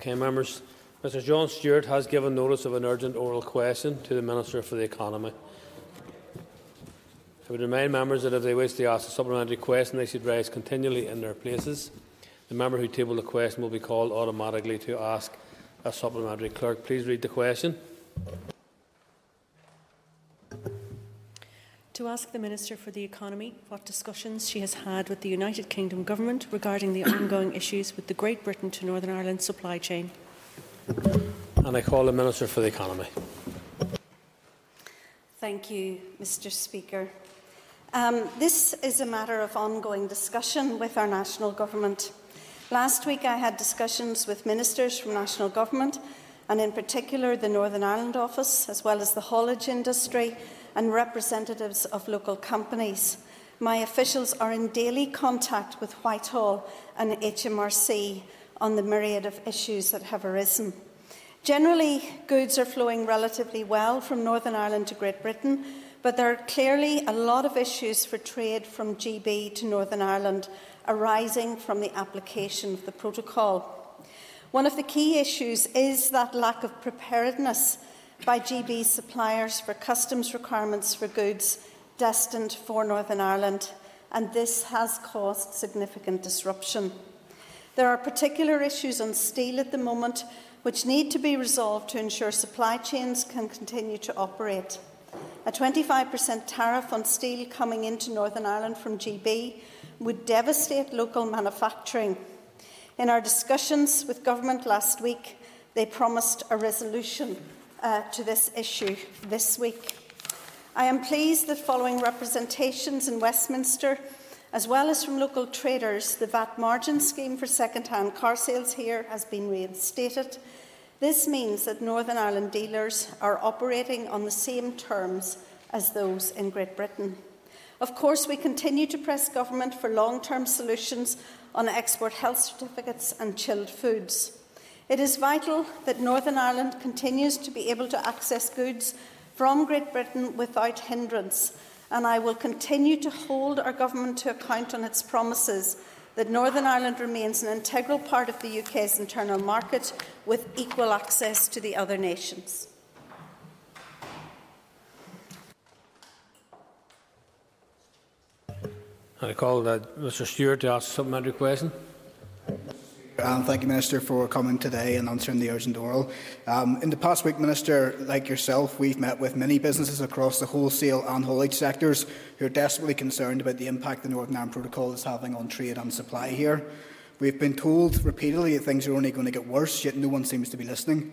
Okay, members. Mr John Stewart has given notice of an urgent oral question to the Minister for the Economy. I would remind members that if they wish to ask a supplementary question, they should rise continually in their places. The member who tabled the question will be called automatically to ask a supplementary. Clerk, please read the question. To ask the Minister for the Economy what discussions she has had with the United Kingdom Government regarding the ongoing issues with the Great Britain to Northern Ireland supply chain. And I call the Minister for the Economy. Thank you, Mr Speaker. Um, this is a matter of ongoing discussion with our national government. Last week I had discussions with ministers from national government and in particular the Northern Ireland office as well as the haulage industry and representatives of local companies. My officials are in daily contact with Whitehall and HMRC on the myriad of issues that have arisen. Generally, goods are flowing relatively well from Northern Ireland to Great Britain, but there are clearly a lot of issues for trade from GB to Northern Ireland arising from the application of the protocol. One of the key issues is that lack of preparedness by GB suppliers for customs requirements for goods destined for Northern Ireland, and this has caused significant disruption. There are particular issues on steel at the moment which need to be resolved to ensure supply chains can continue to operate. A 25% tariff on steel coming into Northern Ireland from GB would devastate local manufacturing. In our discussions with government last week, they promised a resolution uh, to this issue this week. I am pleased that following representations in Westminster, as well as from local traders, the VAT margin scheme for second-hand car sales here has been reinstated this means that Northern Ireland dealers are operating on the same terms as those in Great Britain. Of course, we continue to press government for long term solutions on export health certificates and chilled foods. It is vital that Northern Ireland continues to be able to access goods from Great Britain without hindrance, and I will continue to hold our government to account on its promises that Northern Ireland remains an integral part of the UK's internal market with equal access to the other nations. I call that Mr Stewart to ask a supplementary question. Um, thank you, Minister, for coming today and answering the urgent oral. Um, in the past week, Minister, like yourself, we've met with many businesses across the wholesale and haulage sectors who are desperately concerned about the impact the Northern Ireland Protocol is having on trade and supply here. We've been told repeatedly that things are only going to get worse, yet no one seems to be listening.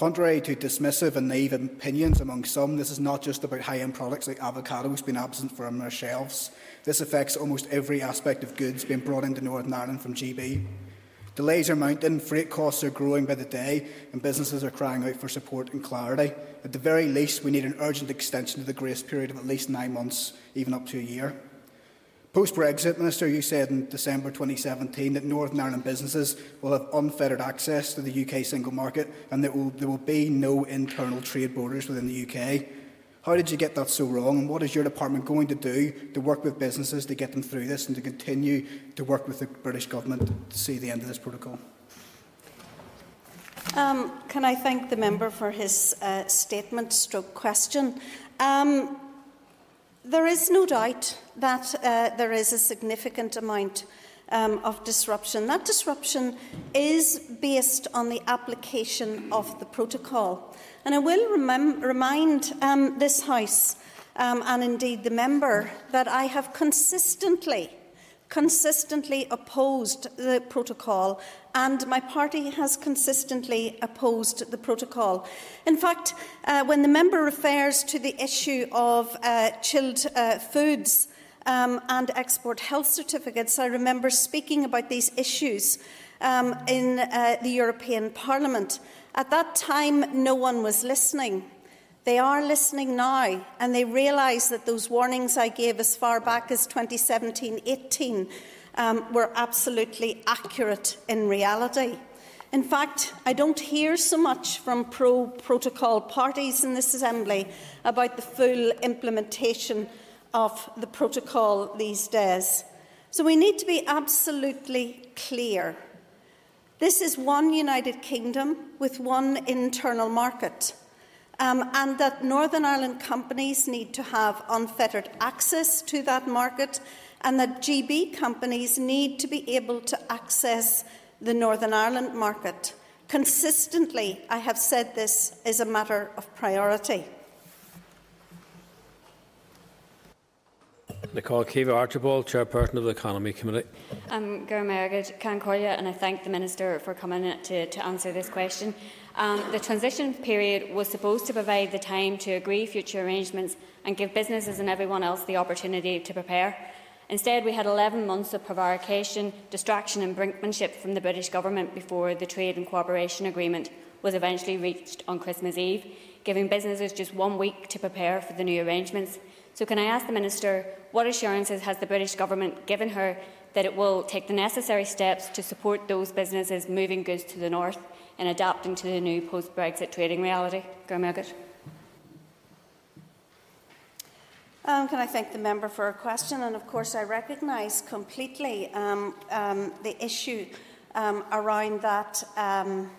Contrary to dismissive and naive opinions among some, this is not just about high end products like avocados being absent from our shelves. This affects almost every aspect of goods being brought into Northern Ireland from GB. Delays are mounting, freight costs are growing by the day, and businesses are crying out for support and clarity. At the very least, we need an urgent extension of the grace period of at least nine months, even up to a year. Post-Brexit, Minister, you said in December 2017 that Northern Ireland businesses will have unfettered access to the UK single market and that will, there will be no internal trade borders within the UK. How did you get that so wrong and what is your department going to do to work with businesses to get them through this and to continue to work with the British Government to see the end of this protocol? Um, can I thank the member for his uh, statement stroke question? Um, There is no doubt that uh, there is a significant amount um, of disruption. That disruption is based on the application of the protocol. And I will remind um, this House um, and indeed the member that I have consistently consistently opposed the protocol and my party has consistently opposed the protocol. In fact, uh, when the member refers to the issue of uh, chilled uh, foods um, and export health certificates, I remember speaking about these issues um, in uh, the European Parliament. At that time, no one was listening. They are listening now, and they realise that those warnings I gave as far back as 2017 18 um, were absolutely accurate in reality. In fact, I don't hear so much from pro protocol parties in this Assembly about the full implementation of the protocol these days. So we need to be absolutely clear This is one United Kingdom with one internal market. Um, and that Northern Ireland companies need to have unfettered access to that market, and that GB companies need to be able to access the Northern Ireland market. Consistently, I have said this is a matter of priority. Nicole Caoimhe Archibald, Chairperson of the Economy Committee. Um, Ceann Comhairle, and I thank the Minister for coming to, to answer this question. Um, the transition period was supposed to provide the time to agree future arrangements and give businesses and everyone else the opportunity to prepare. Instead, we had 11 months of prevarication, distraction and brinkmanship from the British Government before the Trade and Cooperation Agreement was eventually reached on Christmas Eve, giving businesses just one week to prepare for the new arrangements. So, can I ask the Minister what assurances has the British Government given her that it will take the necessary steps to support those businesses moving goods to the north in adapting to the new post Brexit trading reality? Gurmagit. Um, can I thank the member for her question? And of course, I recognise completely um, um, the issue um, around that um,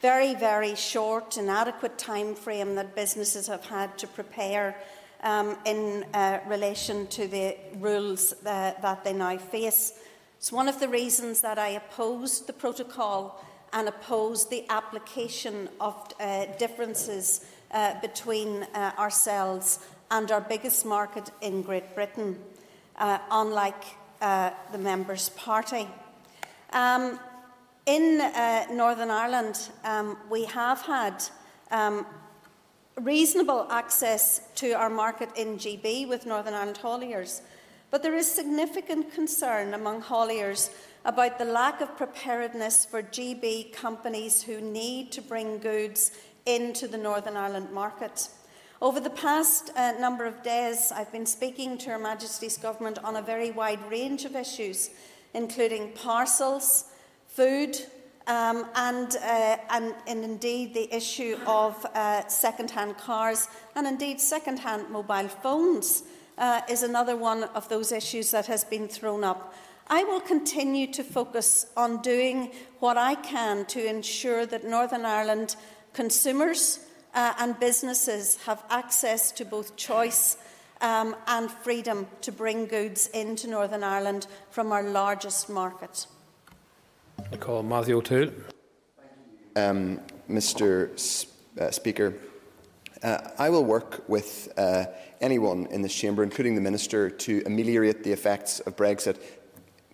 very, very short, and inadequate time frame that businesses have had to prepare um, in uh, relation to the rules uh, that they now face. It's one of the reasons that I opposed the protocol and oppose the application of uh, differences uh, between uh, ourselves and our biggest market in Great Britain, uh, unlike uh, the Members' Party. Um, in uh, Northern Ireland, um, we have had um, reasonable access to our market in GB with Northern Ireland hauliers, but there is significant concern among hauliers about the lack of preparedness for GB companies who need to bring goods into the Northern Ireland market. Over the past uh, number of days, I've been speaking to Her Majesty's Government on a very wide range of issues, including parcels, food, um, and, uh, and, and, indeed the issue of uh, second hand cars and indeed second hand mobile phones uh, is another one of those issues that has been thrown up. I will continue to focus on doing what I can to ensure that Northern Ireland consumers uh, and businesses have access to both choice um, and freedom to bring goods into Northern Ireland from our largest market. I call Matthew O'Toole. Um, Mr. S- uh, Speaker, uh, I will work with uh, anyone in this chamber, including the Minister, to ameliorate the effects of Brexit,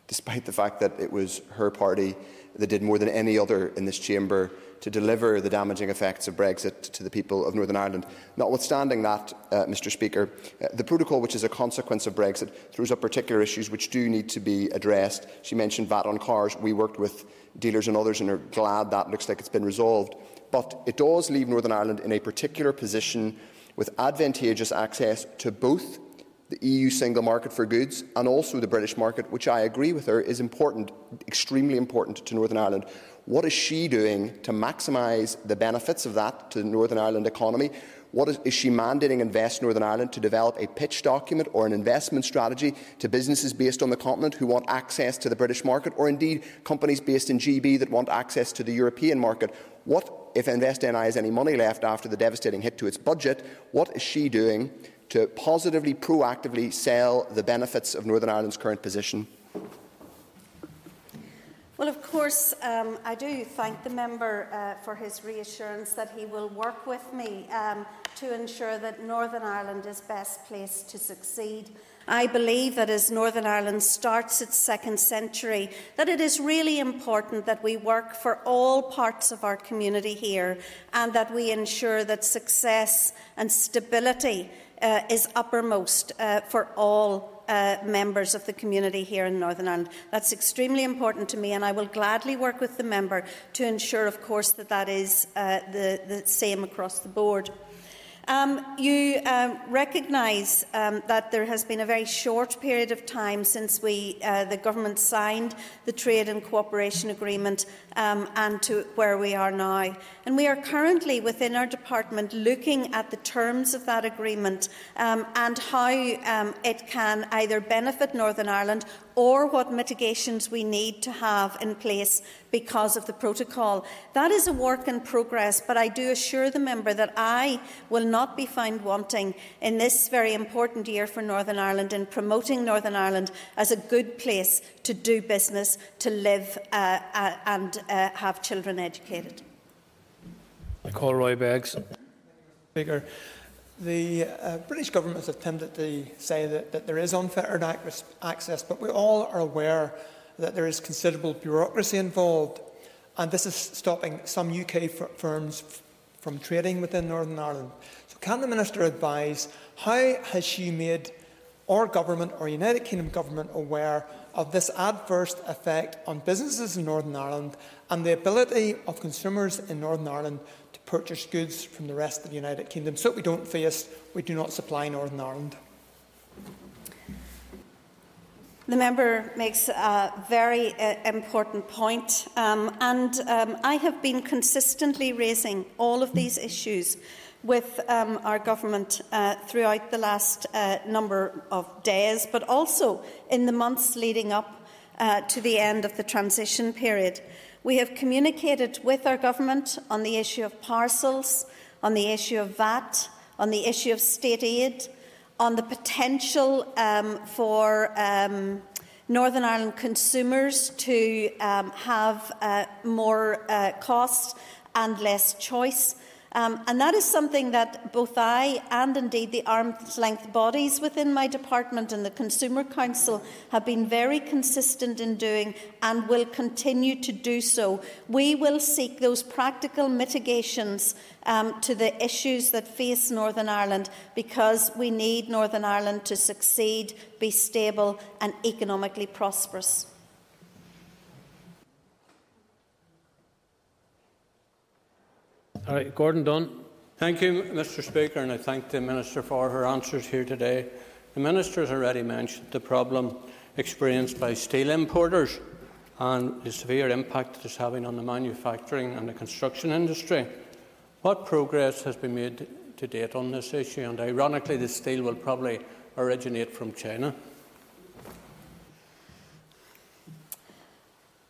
despite the fact that it was her party that did more than any other in this chamber to deliver the damaging effects of Brexit to the people of Northern Ireland. Notwithstanding that, uh, Mr Speaker, uh, the protocol which is a consequence of Brexit throws up particular issues which do need to be addressed. She mentioned VAT on cars. We worked with dealers and others and are glad that looks like it's been resolved. But it does leave Northern Ireland in a particular position with advantageous access to both the EU single market for goods and also the British market, which I agree with her is important, extremely important to Northern Ireland. What is she doing to maximise the benefits of that to the Northern Ireland economy? What is, is she mandating Invest Northern Ireland to develop a pitch document or an investment strategy to businesses based on the continent who want access to the British market, or indeed companies based in GB that want access to the European market? What, if Invest NI has any money left after the devastating hit to its budget, what is she doing to positively, proactively sell the benefits of Northern Ireland's current position? Well, of course, um, I do thank the member uh, for his reassurance that he will work with me um, to ensure that Northern Ireland is best placed to succeed. I believe that as Northern Ireland starts its second century, that it is really important that we work for all parts of our community here and that we ensure that success and stability uh, is uppermost uh, for all uh, members of the community here in Northern Ireland. That's extremely important to me, and I will gladly work with the member to ensure, of course, that that is uh, the, the same across the board. Um, you um, recognise um, that there has been a very short period of time since we, uh, the government signed the Trade and Cooperation Agreement um, and to where we are now. And we are currently within our department looking at the terms of that agreement um, and how um, it can either benefit Northern Ireland or what mitigations we need to have in place because of the protocol. That is a work in progress, but I do assure the member that I will not be found wanting in this very important year for Northern Ireland in promoting Northern Ireland as a good place to do business, to live uh, uh, and uh, have children educated. I call Roy Beggs. Speaker. The uh, British government has attempted to say that, that there is unfettered access, but we all are aware that there is considerable bureaucracy involved, and this is stopping some UK firms from trading within Northern Ireland. So, can the Minister advise how has she made our government or United Kingdom government aware of this adverse effect on businesses in Northern Ireland and the ability of consumers in Northern Ireland purchase goods from the rest of the United Kingdom so we don't face we do not supply Northern Ireland. The member makes a very uh, important point, um, and um, I have been consistently raising all of these issues with um, our government uh, throughout the last uh, number of days, but also in the months leading up uh, to the end of the transition period. We have communicated with our government on the issue of parcels, on the issue of VAT, on the issue of state aid, on the potential um, for um, Northern Ireland consumers to um, have uh, more uh, cost and less choice. Um, and that is something that both I and indeed the arm's length bodies within my department and the Consumer Council have been very consistent in doing and will continue to do so. We will seek those practical mitigations um, to the issues that face Northern Ireland because we need Northern Ireland to succeed, be stable, and economically prosperous. All right, Gordon Dunne. Thank you, Mr Speaker, and I thank the Minister for her answers here today. The Minister has already mentioned the problem experienced by steel importers and the severe impact it is having on the manufacturing and the construction industry. What progress has been made to date on this issue? And ironically, the steel will probably originate from China.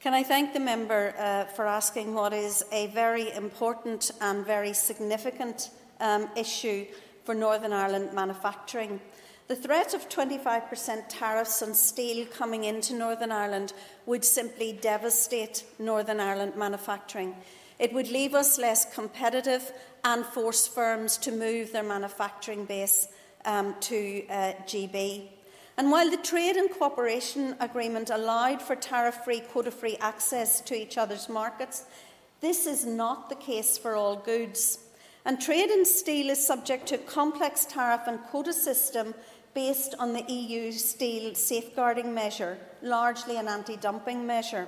Can I thank the member uh, for asking what is a very important and very significant um, issue for Northern Ireland manufacturing? The threat of 25% tariffs on steel coming into Northern Ireland would simply devastate Northern Ireland manufacturing. It would leave us less competitive and force firms to move their manufacturing base um, to uh, GB. And while the Trade and Cooperation Agreement allowed for tariff free, quota free access to each other's markets, this is not the case for all goods. And trade in steel is subject to a complex tariff and quota system based on the EU steel safeguarding measure, largely an anti dumping measure.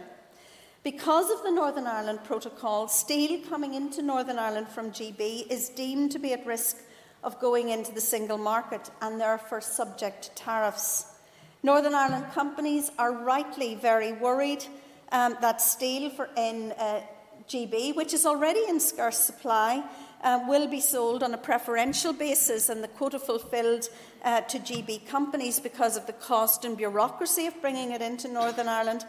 Because of the Northern Ireland Protocol, steel coming into Northern Ireland from GB is deemed to be at risk of going into the single market and therefore subject to tariffs. Northern Ireland companies are rightly very worried um, that steel for in uh, GB, which is already in scarce supply, uh, will be sold on a preferential basis and the quota fulfilled uh, to GB companies because of the cost and bureaucracy of bringing it into Northern Ireland.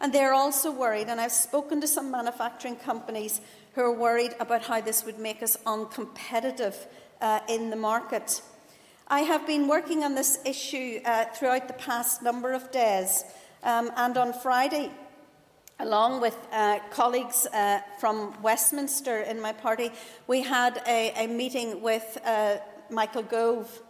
And they're also worried, and I've spoken to some manufacturing companies who are worried about how this would make us uncompetitive uh, in the market. I have been working on this issue uh, throughout the past number of days, um, and on Friday, along with uh, colleagues uh, from Westminster in my party, we had a, a meeting with uh, Michael Gove.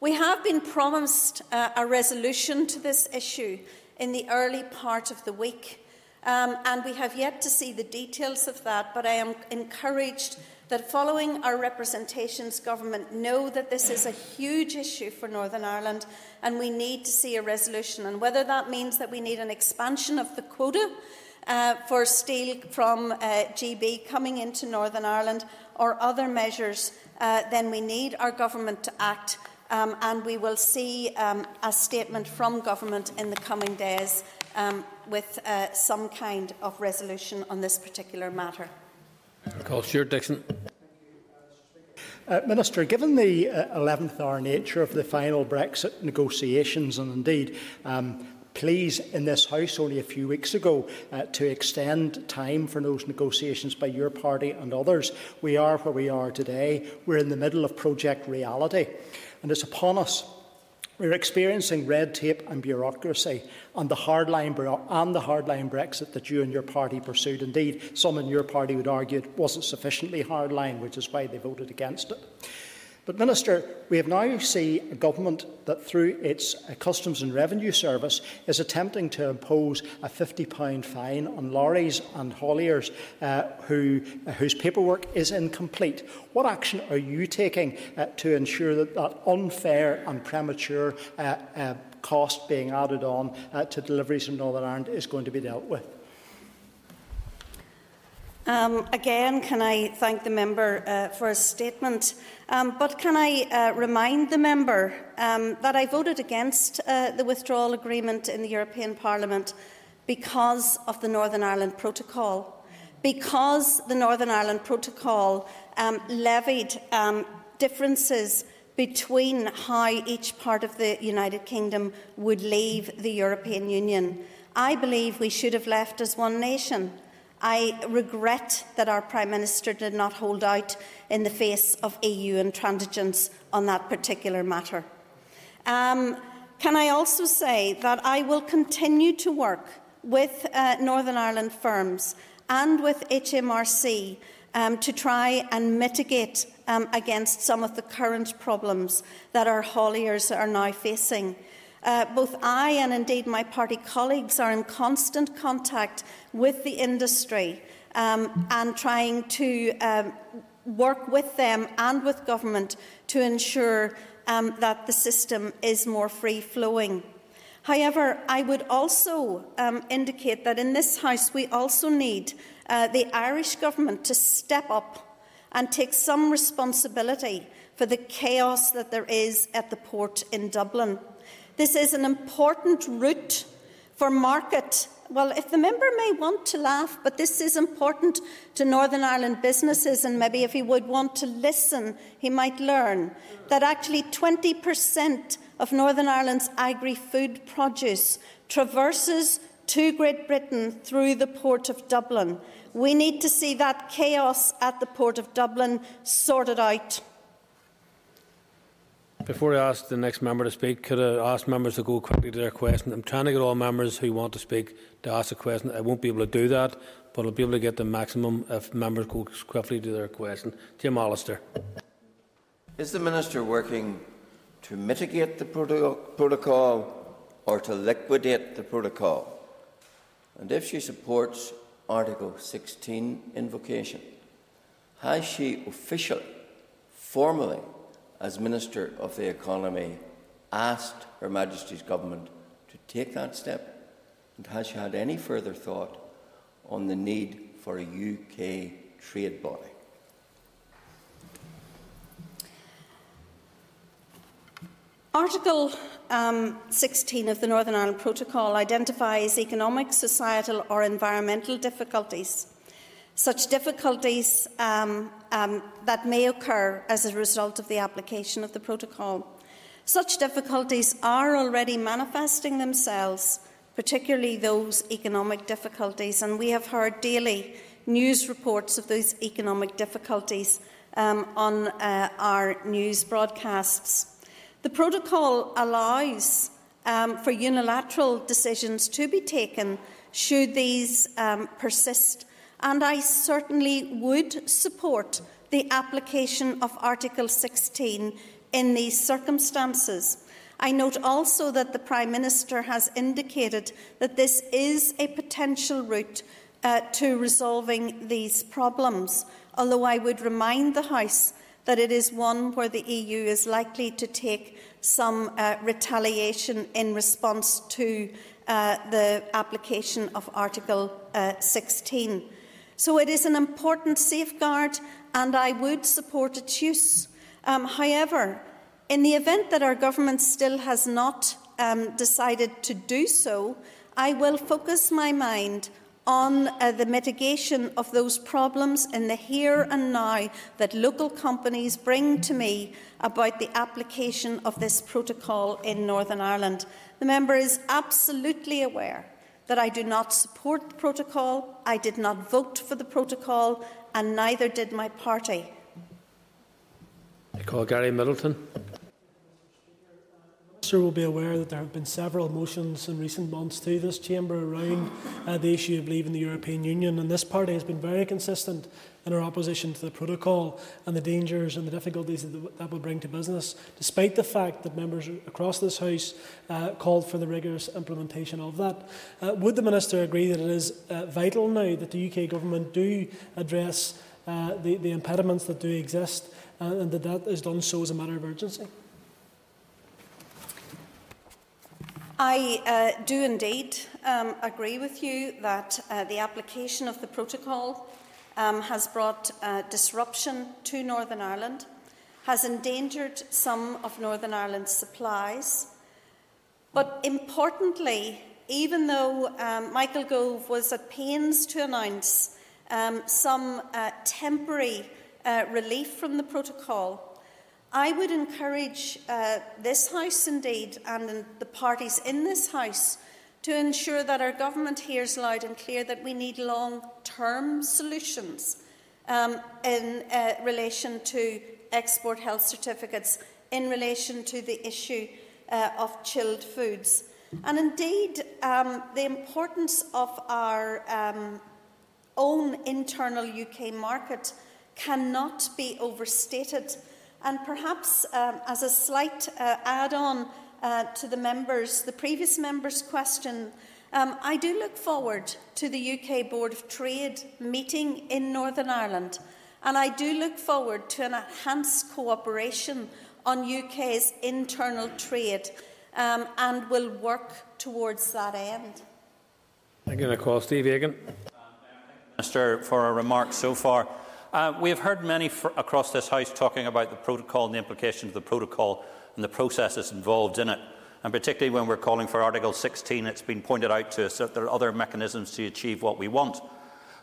We have been promised uh, a resolution to this issue in the early part of the week, um, and we have yet to see the details of that, but I am encouraged that following our representations, government know that this is a huge issue for Northern Ireland and we need to see a resolution. And whether that means that we need an expansion of the quota uh, for steel from uh, GB coming into Northern Ireland or other measures, uh, then we need our government to act. Um, and we will see um, a statement from government in the coming days um, with uh, some kind of resolution on this particular matter. Call Stuart Dixon. Uh, Minister, given the uh, 11th hour nature of the final Brexit negotiations and indeed um, pleas in this House only a few weeks ago uh, to extend time for those negotiations by your party and others, we are where we are today. We're in the middle of Project Reality and it's upon us. We're experiencing red tape and bureaucracy and the hardline, and the hardline Brexit that you and your party pursued. Indeed, some in your party would argue it wasn't sufficiently hardline, which is why they voted against it. But, Minister, we have now seen a government that, through its uh, Customs and Revenue Service, is attempting to impose a £50 fine on lorries and hauliers uh, who, uh, whose paperwork is incomplete. What action are you taking uh, to ensure that that unfair and premature uh, uh, cost being added on uh, to deliveries in Northern Ireland is going to be dealt with? Um, again, can I thank the member uh, for his statement? Um, but can I uh, remind the member um, that I voted against uh, the withdrawal agreement in the European Parliament because of the Northern Ireland Protocol, because the Northern Ireland Protocol um, levied um, differences between how each part of the United Kingdom would leave the European Union. I believe we should have left as one nation. I regret that our Prime Minister did not hold out in the face of EU intransigence on that particular matter. Um, can I also say that I will continue to work with uh, Northern Ireland firms and with HMRC um, to try and mitigate um, against some of the current problems that our hauliers are now facing. Uh, both I and indeed my party colleagues are in constant contact with the industry um, and trying to um, work with them and with government to ensure um, that the system is more free flowing. However, I would also um, indicate that in this House we also need uh, the Irish Government to step up and take some responsibility for the chaos that there is at the port in Dublin. This is an important route for market. Well, if the member may want to laugh, but this is important to Northern Ireland businesses, and maybe if he would want to listen, he might learn that actually 20% of Northern Ireland's agri food produce traverses to Great Britain through the port of Dublin. We need to see that chaos at the port of Dublin sorted out. Before I ask the next member to speak, could I ask members to go quickly to their question? I'm trying to get all members who want to speak to ask a question. I won't be able to do that, but I'll be able to get the maximum if members go quickly to their question. Jim Allister. Is the Minister working to mitigate the proto protocol or to liquidate the protocol? And if she supports Article 16 invocation, has she officially, formally, as Minister of the Economy, asked Her Majesty's Government to take that step? And has she had any further thought on the need for a UK trade body? Article um, 16 of the Northern Ireland Protocol identifies economic, societal, or environmental difficulties such difficulties um, um, that may occur as a result of the application of the protocol. Such difficulties are already manifesting themselves, particularly those economic difficulties, and we have heard daily news reports of those economic difficulties um, on uh, our news broadcasts. The protocol allows um, for unilateral decisions to be taken should these um, persist and I certainly would support the application of Article 16 in these circumstances. I note also that the Prime Minister has indicated that this is a potential route uh, to resolving these problems, although I would remind the House that it is one where the EU is likely to take some uh, retaliation in response to uh, the application of Article uh, 16. So it is an important safeguard, and I would support its use. Um, however, in the event that our government still has not um, decided to do so, I will focus my mind on uh, the mitigation of those problems in the here and now that local companies bring to me about the application of this protocol in Northern Ireland. The member is absolutely aware that I do not support the protocol, I did not vote for the protocol, and neither did my party. I call Gary Middleton. Minister will be aware that there have been several motions in recent months to this chamber around uh, the issue of leaving the European Union, and this party has been very consistent in our opposition to the protocol and the dangers and the difficulties that that will bring to business, despite the fact that members across this House uh, called for the rigorous implementation of that. Uh, would the Minister agree that it is uh, vital now that the UK Government do address uh, the, the impediments that do exist uh, and that that is done so as a matter of urgency? I uh, do indeed um, agree with you that uh, the application of the protocol um, has brought uh, disruption to Northern Ireland, has endangered some of Northern Ireland's supplies. But importantly, even though um, Michael Gove was at pains to announce um, some uh, temporary uh, relief from the protocol, I would encourage uh, this House, indeed, and the parties in this House to ensure that our government hears loud and clear that we need long term solutions um, in uh, relation to export health certificates, in relation to the issue uh, of chilled foods. And indeed, um, the importance of our um, own internal UK market cannot be overstated. And perhaps um, as a slight uh, add on uh, to the members, the previous members' question, um, I do look forward to the UK Board of Trade meeting in Northern Ireland, and I do look forward to an enhanced cooperation on UK's internal trade um, and will work towards that end. I'm going to call Steve Aiken. Minister, for our remarks so far. Uh, we have heard many across this House talking about the protocol and the implications of the protocol and the processes involved in it. And particularly when we're calling for Article 16, it's been pointed out to us that there are other mechanisms to achieve what we want.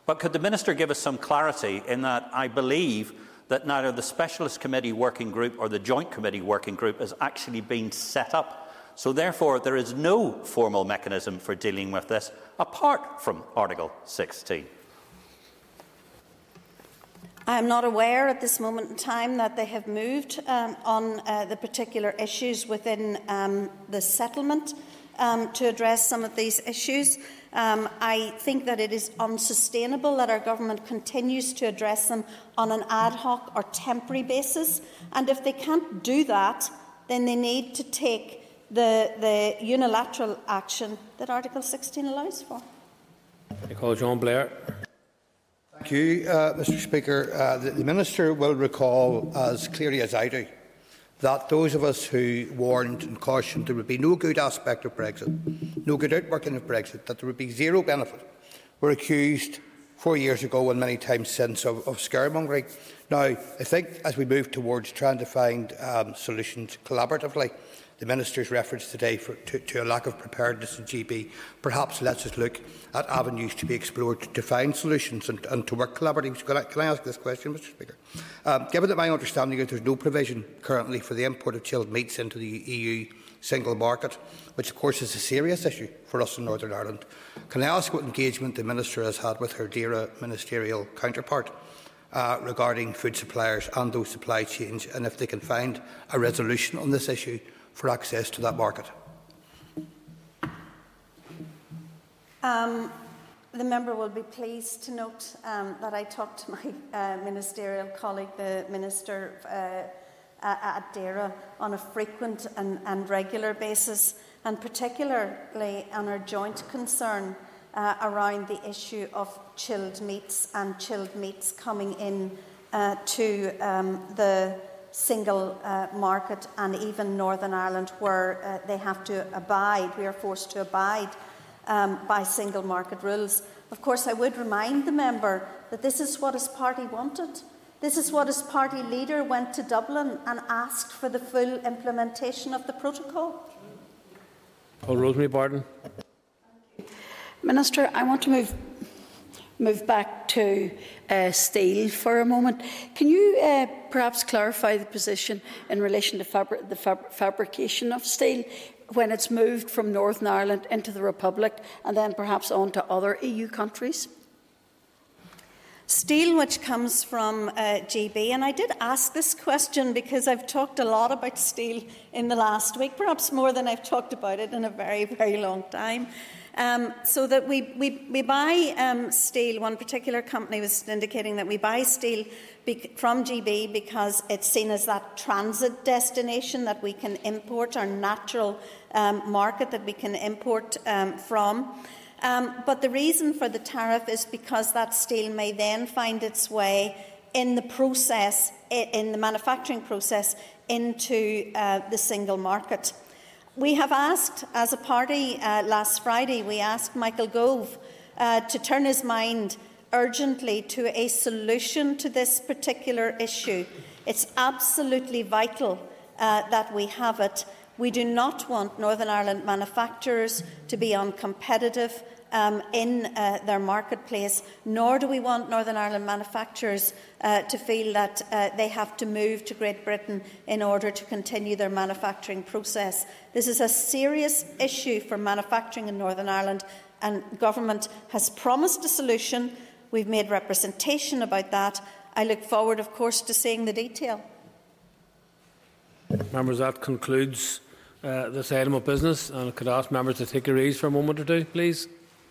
But could the Minister give us some clarity in that I believe that neither the Specialist Committee Working Group or the Joint Committee Working Group has actually been set up. So therefore, there is no formal mechanism for dealing with this apart from Article 16. I am not aware at this moment in time that they have moved um, on uh, the particular issues within um, the settlement um, to address some of these issues. Um, I think that it is unsustainable that our government continues to address them on an ad hoc or temporary basis. And if they can't do that, then they need to take the, the unilateral action that Article 16 allows for. I call John Blair. Thank you, uh, Mr Speaker. Uh, the, the Minister will recall as clearly as I do that those of us who warned and cautioned there would be no good aspect of Brexit, no good outworking of Brexit, that there would be zero benefit, were accused four years ago and many times since of, of scaremongering. Now, I think as we move towards trying to find um, solutions collaboratively, the Minister's reference today for, to, to, a lack of preparedness in GB perhaps lets us look at avenues to be explored to find solutions and, and to work collaboratively. Can I, can I, ask this question, Mr Speaker? Um, given that my understanding is there is no provision currently for the import of chilled meats into the EU single market, which of course is a serious issue for us in Northern Ireland, can I ask what engagement the Minister has had with her DAERA ministerial counterpart uh, regarding food suppliers and those supply chains, and if they can find a resolution on this issue for access to that market? Um, the member will be pleased to note um, that I talked to my uh, ministerial colleague, the Minister uh, at DAERA, on a frequent and, and, regular basis, and particularly on our joint concern uh, around the issue of chilled meats and chilled meats coming in uh, to um, the single uh, market and even Northern Ireland, where uh, they have to abide, we are forced to abide um, by single market rules. Of course, I would remind the member that this is what his party wanted. This is what his party leader went to Dublin and asked for the full implementation of the protocol. Paul Rosemary Barton. Minister, I want to move move back to uh, steel for a moment. Can you uh, perhaps clarify the position in relation to fabri the fab fabrication of steel when it's moved from Northern Ireland into the Republic and then perhaps on to other EU countries? Steel, which comes from uh, GB, and I did ask this question because I've talked a lot about steel in the last week, perhaps more than I've talked about it in a very, very long time. Um, so that we, we, we buy um, steel, one particular company was indicating that we buy steel from GB because it's seen as that transit destination that we can import, our natural um, market that we can import um, from. Um, but the reason for the tariff is because that steel may then find its way in the process, in the manufacturing process, into uh, the single market. We have asked, as a party uh, last Friday, we asked Michael Gove uh, to turn his mind urgently to a solution to this particular issue. It's absolutely vital uh, that we have it. We do not want Northern Ireland manufacturers to be uncompetitive um, in uh, their marketplace, nor do we want Northern Ireland manufacturers uh, to feel that uh, they have to move to Great Britain in order to continue their manufacturing process. This is a serious issue for manufacturing in Northern Ireland, and government has promised a solution. We've made representation about that. I look forward, of course, to seeing the detail. Members, that concludes uh, this item of business, and I could ask members to take a ease for a moment or two, please.